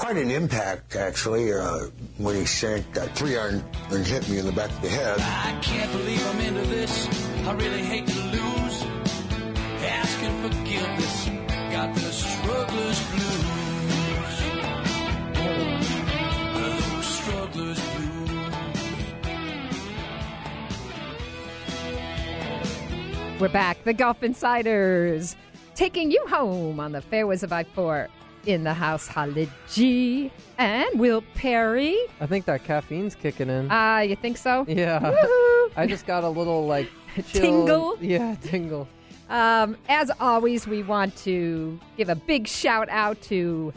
quite an impact, actually, uh, when he sank that three iron and hit me in the back of the head. I can't believe I'm into this. I really hate to lose. Asking forgiveness. Got the struggler's blues. The struggler's blues. We're back. The Golf Insiders taking you home on the fairways of I 4 in the house. Holly G and Will Perry. I think that caffeine's kicking in. Ah, you think so? yeah. Woohoo. I just got a little like chill. Tingle? Yeah, tingle. Um, as always, we want to give a big shout out to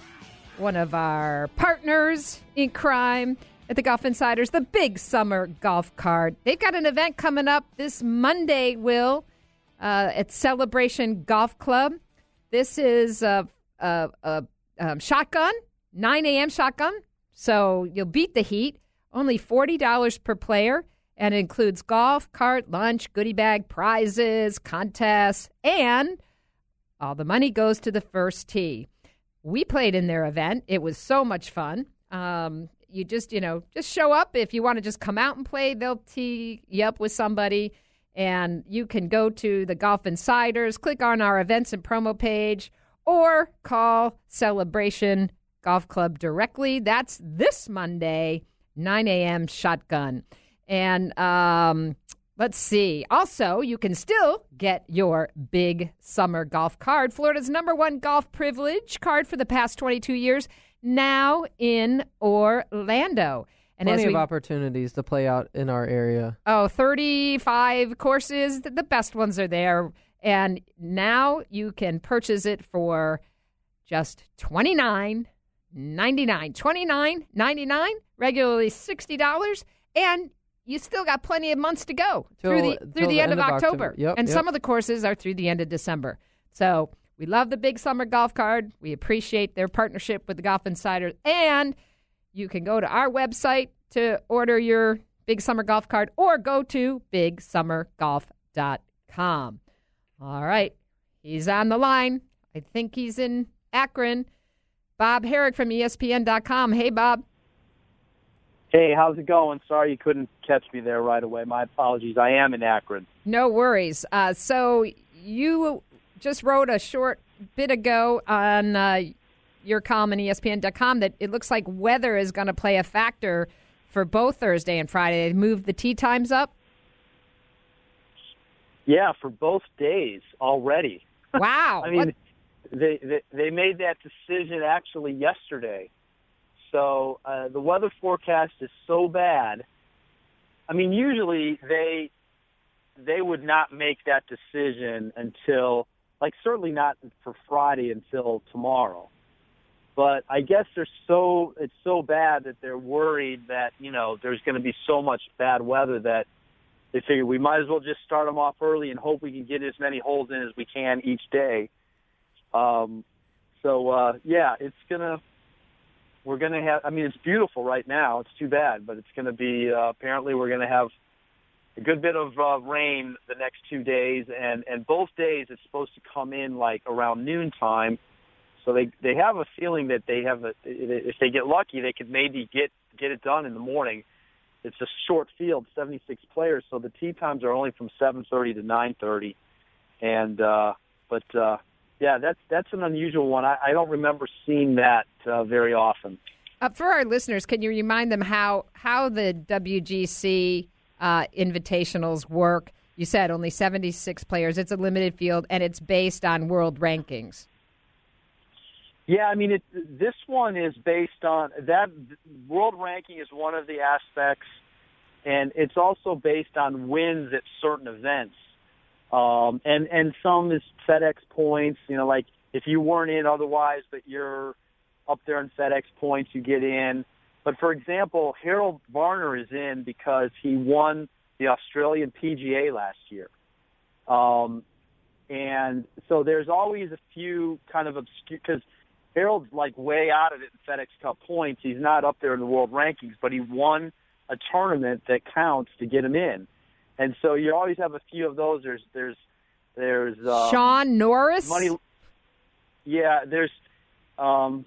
one of our partners in crime at the Golf Insiders, the Big Summer Golf Card. They've got an event coming up this Monday, Will, uh, at Celebration Golf Club. This is a, a, a, um, shotgun, 9 a.m. shotgun. So you'll beat the heat. Only $40 per player. And includes golf, cart, lunch, goodie bag, prizes, contests, and all the money goes to the first tee. We played in their event. It was so much fun. Um, you just, you know, just show up. If you want to just come out and play, they'll tee you up with somebody. And you can go to the Golf Insiders, click on our events and promo page, or call Celebration Golf Club directly. That's this Monday, 9 a.m. shotgun. And um, let's see. Also, you can still get your big summer golf card, Florida's number one golf privilege card for the past 22 years, now in Orlando. And Plenty we of opportunities to play out in our area. Oh, 35 courses. The best ones are there. And now you can purchase it for just twenty nine ninety nine. Twenty nine ninety nine, regularly $60. And you still got plenty of months to go through the through till the, end, of October. Yep, and yep. some of the courses are through the end of December. So we love the Big Summer Golf Card. We appreciate their partnership with the Golf Insiders. And you can go to our website to order your Big Summer Golf Card or go to bigsummergolf.com. All right. He's on the line. I think he's in Akron. Bob Harig from ESPN.com. Hey, Bob. Hey, how's it going? Sorry you couldn't catch me there right away. My apologies. I am in Akron. No worries. Uh, so you just wrote a short bit ago on uh, your column on ESPN.com that it looks like weather is going to play a factor for both Thursday and Friday. They moved the tee times up. Yeah, for both days already. Wow. I mean, they, they they made that decision actually yesterday. So uh, the weather forecast is so bad. I mean, usually they they would not make that decision until, like, certainly not for Friday until tomorrow. But I guess they're so it's so bad that they're worried that you know there's going to be so much bad weather that they figure we might as well just start them off early and hope we can get as many holes in as we can each day. Um, so uh, yeah, it's gonna we're gonna have. I mean, it's beautiful right now. It's too bad, but it's gonna be uh, apparently we're gonna have a good bit of uh, rain the next two days, and and both days it's supposed to come in like around noontime. So they they have a feeling that they have a if they get lucky they could maybe get get it done in the morning. It's a short field, 76 players, so the tee times are only from 7:30 to 9:30, and uh, but uh, yeah, that's that's an unusual one. I, I don't remember seeing that uh, very often. Uh, for our listeners, can you remind them how how the WGC uh, invitationals work? You said only 76 players. It's a limited field, and it's based on world rankings. Yeah, I mean, it, this one is based on that world ranking is one of the aspects, and it's also based on wins at certain events, um, and and some is FedEx points. You know, like if you weren't in otherwise, but you're up there in FedEx points, you get in. But for example, Harold Varner is in because he won the Australian PGA last year. Um, and so there's always a few kind of obscure, because Harold's like way out of it in FedEx Cup points. He's not up there in the world rankings, but he won a tournament that counts to get him in. And so you always have a few of those. There's, there's, there's, um, Shaun Norris. money. Yeah, there's, um,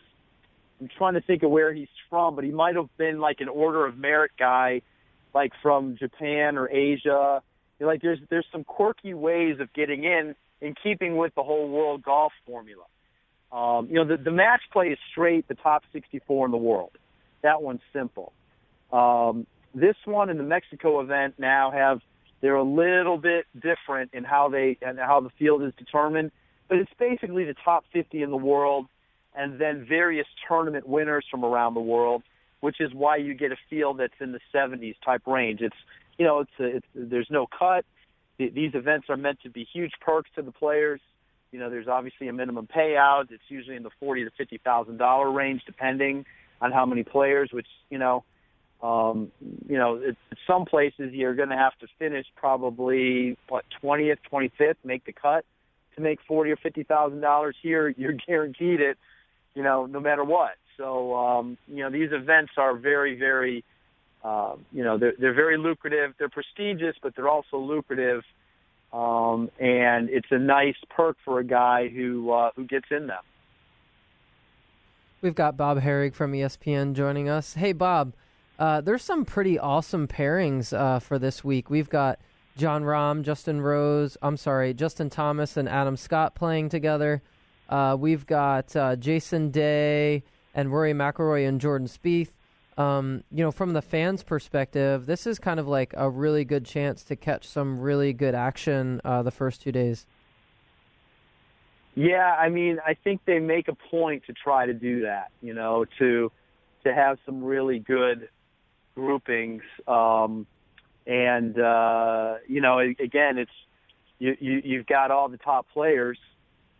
I'm trying to think of where he's from, but he might have been like an Order of Merit guy, like from Japan or Asia. Like there's there's some quirky ways of getting in in keeping with the whole world golf formula. Um, you know, the, the match play is straight, the top 64 in the world. That one's simple. Um, this one and the Mexico event now have they're a little bit different in how they and how the field is determined, but it's basically the top 50 in the world and then various tournament winners from around the world, which is why you get a field that's in the 70s type range. It's you know, it's, a, it's there's no cut. These events are meant to be huge perks to the players. You know, there's obviously a minimum payout. It's usually in the forty to fifty thousand dollar range, depending on how many players. Which you know, um, you know, it, some places you're going to have to finish probably what twentieth, twenty fifth, make the cut to make forty or fifty thousand dollars. Here, you're guaranteed it. You know, no matter what. So um, you know, these events are very, very uh, you know, they're, they're very lucrative. They're prestigious, but they're also lucrative. Um, and it's a nice perk for a guy who uh, who gets in them. We've got Bob Harig from ESPN joining us. Hey, Bob, uh, there's some pretty awesome pairings uh, for this week. We've got Jon Rahm, Justin Rose, I'm sorry, Justin Thomas and Adam Scott playing together. Uh, we've got uh, Jason Day and Rory McIlroy and Jordan Spieth. Um, you know, from the fans' perspective, this is kind of like a really good chance to catch some really good action uh, the first two days. Yeah, I mean, I think they make a point to try to do that. You know, to to have some really good groupings, um, and uh, you know, again, it's you, you you've got all the top players,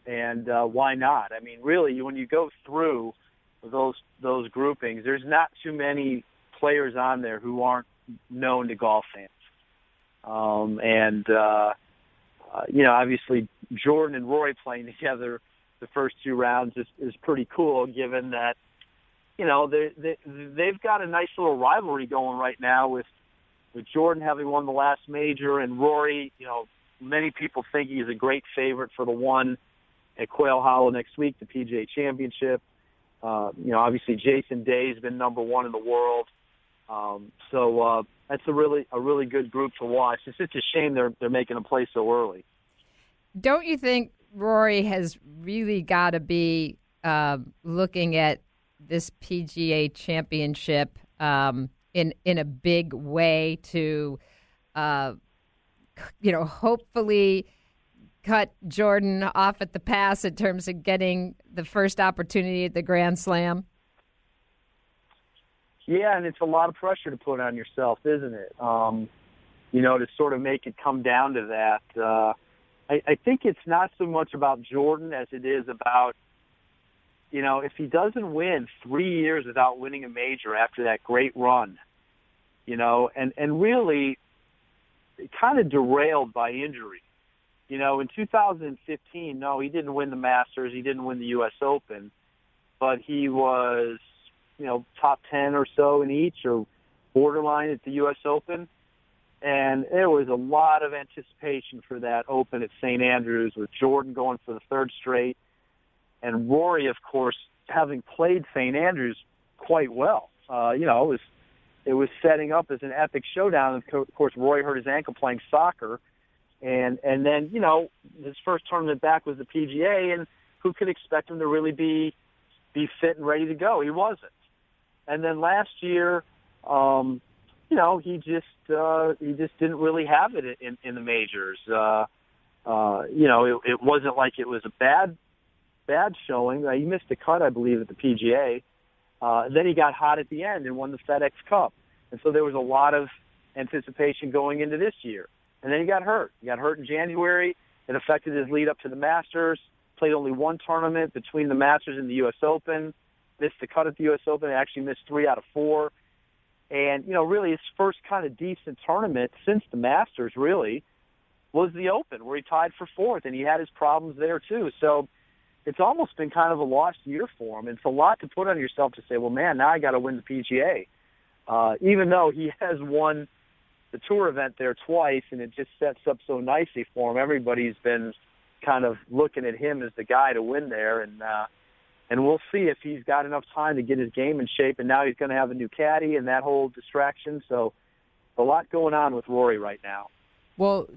and uh, why not? I mean, really, when you go through those those groupings, there's not too many players on there who aren't known to golf fans, um, and. Uh, uh, you know, obviously Jordan and Rory playing together the first two rounds is, is pretty cool, given that you know they, they they've got a nice little rivalry going right now with with Jordan having won the last major and Rory. You know, many people think he's a great favorite for the one at Quail Hollow next week, the PGA Championship. Uh, you know, obviously Jason Day's been number one in the world. Um, so uh, that's a really a really good group to watch. It's just a shame they're they're making a play so early. Don't you think Rory has really got to be uh, looking at this PGA Championship um, in in a big way to, uh, you know, hopefully cut Jordan off at the pass in terms of getting the first opportunity at the Grand Slam? Yeah, and it's a lot of pressure to put on yourself, isn't it? Um, you know, to sort of make it come down to that. Uh, I, I think it's not so much about Jordan as it is about, you know, if he doesn't win three years without winning a major after that great run, you know, and and really, kind of derailed by injury. You know, in 2015, no, he didn't win the Masters, he didn't win the U.S. Open, but he was you know, top 10 or so in each or borderline at the U.S. Open. And there was a lot of anticipation for that Open at St. Andrews with Jordan going for the third straight and Rory, of course, having played St. Andrews quite well. Uh, you know, it was it was setting up as an epic showdown. Of course, Rory hurt his ankle playing soccer, and and then you know his first tournament back was the PGA, and who could expect him to really be be fit and ready to go? He wasn't. And then last year, um, you know, he just uh, he just didn't really have it in, in the majors. Uh, uh, you know, it, it wasn't like it was a bad bad showing. Uh, he missed a cut, I believe, at the PGA. Uh, then he got hot at the end and won the FedEx Cup, and so there was a lot of anticipation going into this year. And then he got hurt. He got hurt in January. It affected his lead up to the Masters. Played only one tournament between the Masters and the U.S. Open missed the cut at the U.S. Open. Actually missed three out of four. And, you know, really his first kind of decent tournament since the Masters, really, was the Open, where he tied for fourth, and he had his problems there, too. So it's almost been kind of a lost year for him. It's a lot to put on yourself to say, well, man, now I got to win the PGA. Uh, even though he has won the tour event there twice, and it just sets up so nicely for him. Everybody's been kind of looking at him as the guy to win there, and uh, and we'll see if he's got enough time to get his game in shape. And now he's going to have a new caddy and that whole distraction. So a lot going on with Rory right now. Well,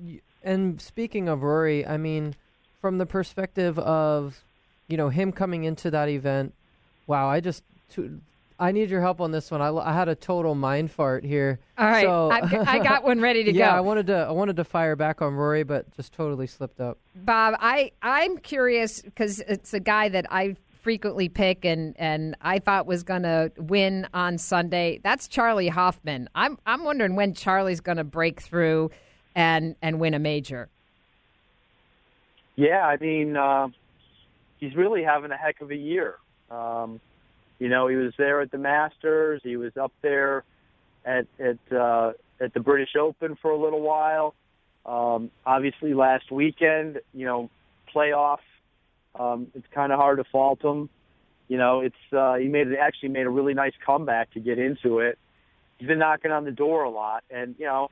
and speaking of Rory, I mean, from the perspective of, you know, him coming into that event, wow, I just, I need your help on this one. I, I had a total mind fart here. All right, So, I've g- I got one ready to yeah, go. I wanted to, I wanted to fire back on Rory, but just totally slipped up. Bob, I I'm curious because it's a guy that I frequently pick and and I thought was going to win on Sunday. That's Charley Hoffman. I'm I'm wondering when Charley's going to break through and and win a major. Yeah, I mean, uh, he's really having a heck of a year. Um, you know, he was there at the Masters. He was up there at at uh, at the British Open for a little while. Um, obviously, last weekend, you know, playoff. Um, it's kind of hard to fault him. You know, it's uh, he made actually made a really nice comeback to get into it. He's been knocking on the door a lot, and you know,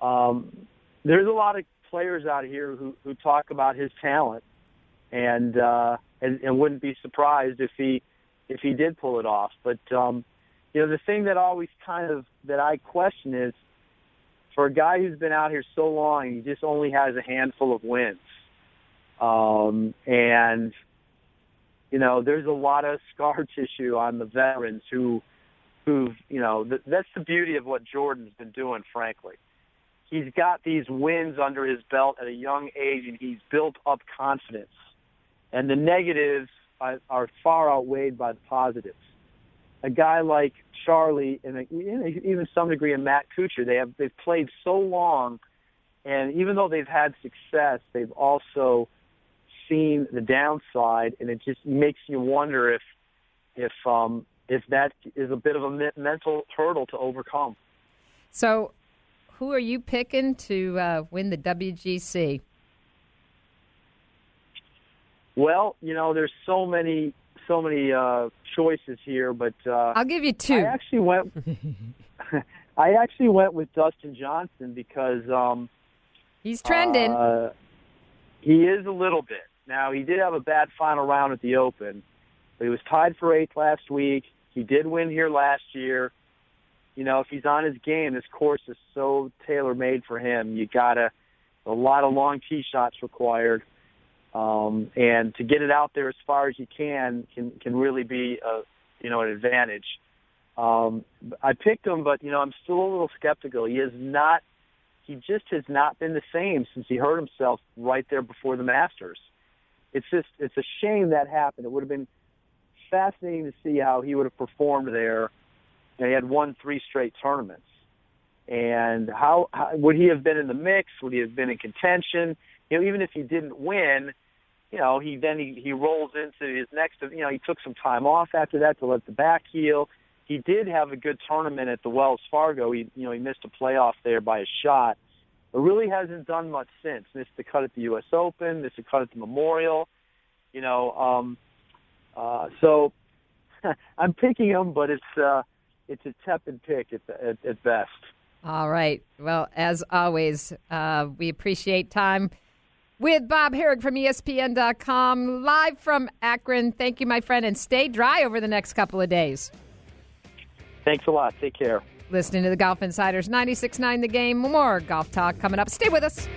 um, there's a lot of players out here who who talk about his talent, and uh, and, and wouldn't be surprised if he if he did pull it off. But um, you know, the thing that always kind of that I question is for a guy who's been out here so long, he just only has a handful of wins, um, and you know, there's a lot of scar tissue on the veterans who who've you know th- that's the beauty of what Jordan's been doing, frankly he's got these wins under his belt at a young age, and he's built up confidence. And the negatives are, far outweighed by the positives. A guy like Charley, and even some degree, and Matt Kuchar, they have they've played so long, and even though they've had success, they've also seen the downside, and it just makes you wonder if if um, if that is a bit of a mental hurdle to overcome. So, who are you picking to uh, win the WGC? Well, you know, there's so many so many uh, choices here, but uh, I'll give you two. I actually went. I actually went with Dustin Johnson because um, He's trending. Uh, he is a little bit. Now he did have a bad final round at the Open, but he was tied for eighth last week. He did win here last year. You know, if he's on his game, this course is so tailor made for him. You gotta a lot of long tee shots required. Um, and to get it out there as far as you can can can really be a you know an advantage. Um, I picked him, but you know I'm still a little skeptical. He is not. He just has not been the same since he hurt himself right there before the Masters. It's just it's a shame that happened. It would have been fascinating to see how he would have performed there. And he had won three straight tournaments. And how, how would he have been in the mix? Would he have been in contention? You know, even if he didn't win, you know, he then he, he rolls into his next. You know, he took some time off after that to let the back heal. He did have a good tournament at the Wells Fargo. He, you know, he missed a playoff there by a shot, but really hasn't done much since. Missed the cut at the U.S. Open. Missed the cut at the Memorial. You know, um, uh, so I'm picking him, but it's uh, it's a tepid pick at, the, at, at best. All right. Well, as always, uh, we appreciate time with Bob Harig from ESPN.com, live from Akron. Thank you, my friend, and stay dry over the next couple of days. Thanks a lot. Take care. Listening to the Golf Insiders 96.9 The Game. More golf talk coming up. Stay with us.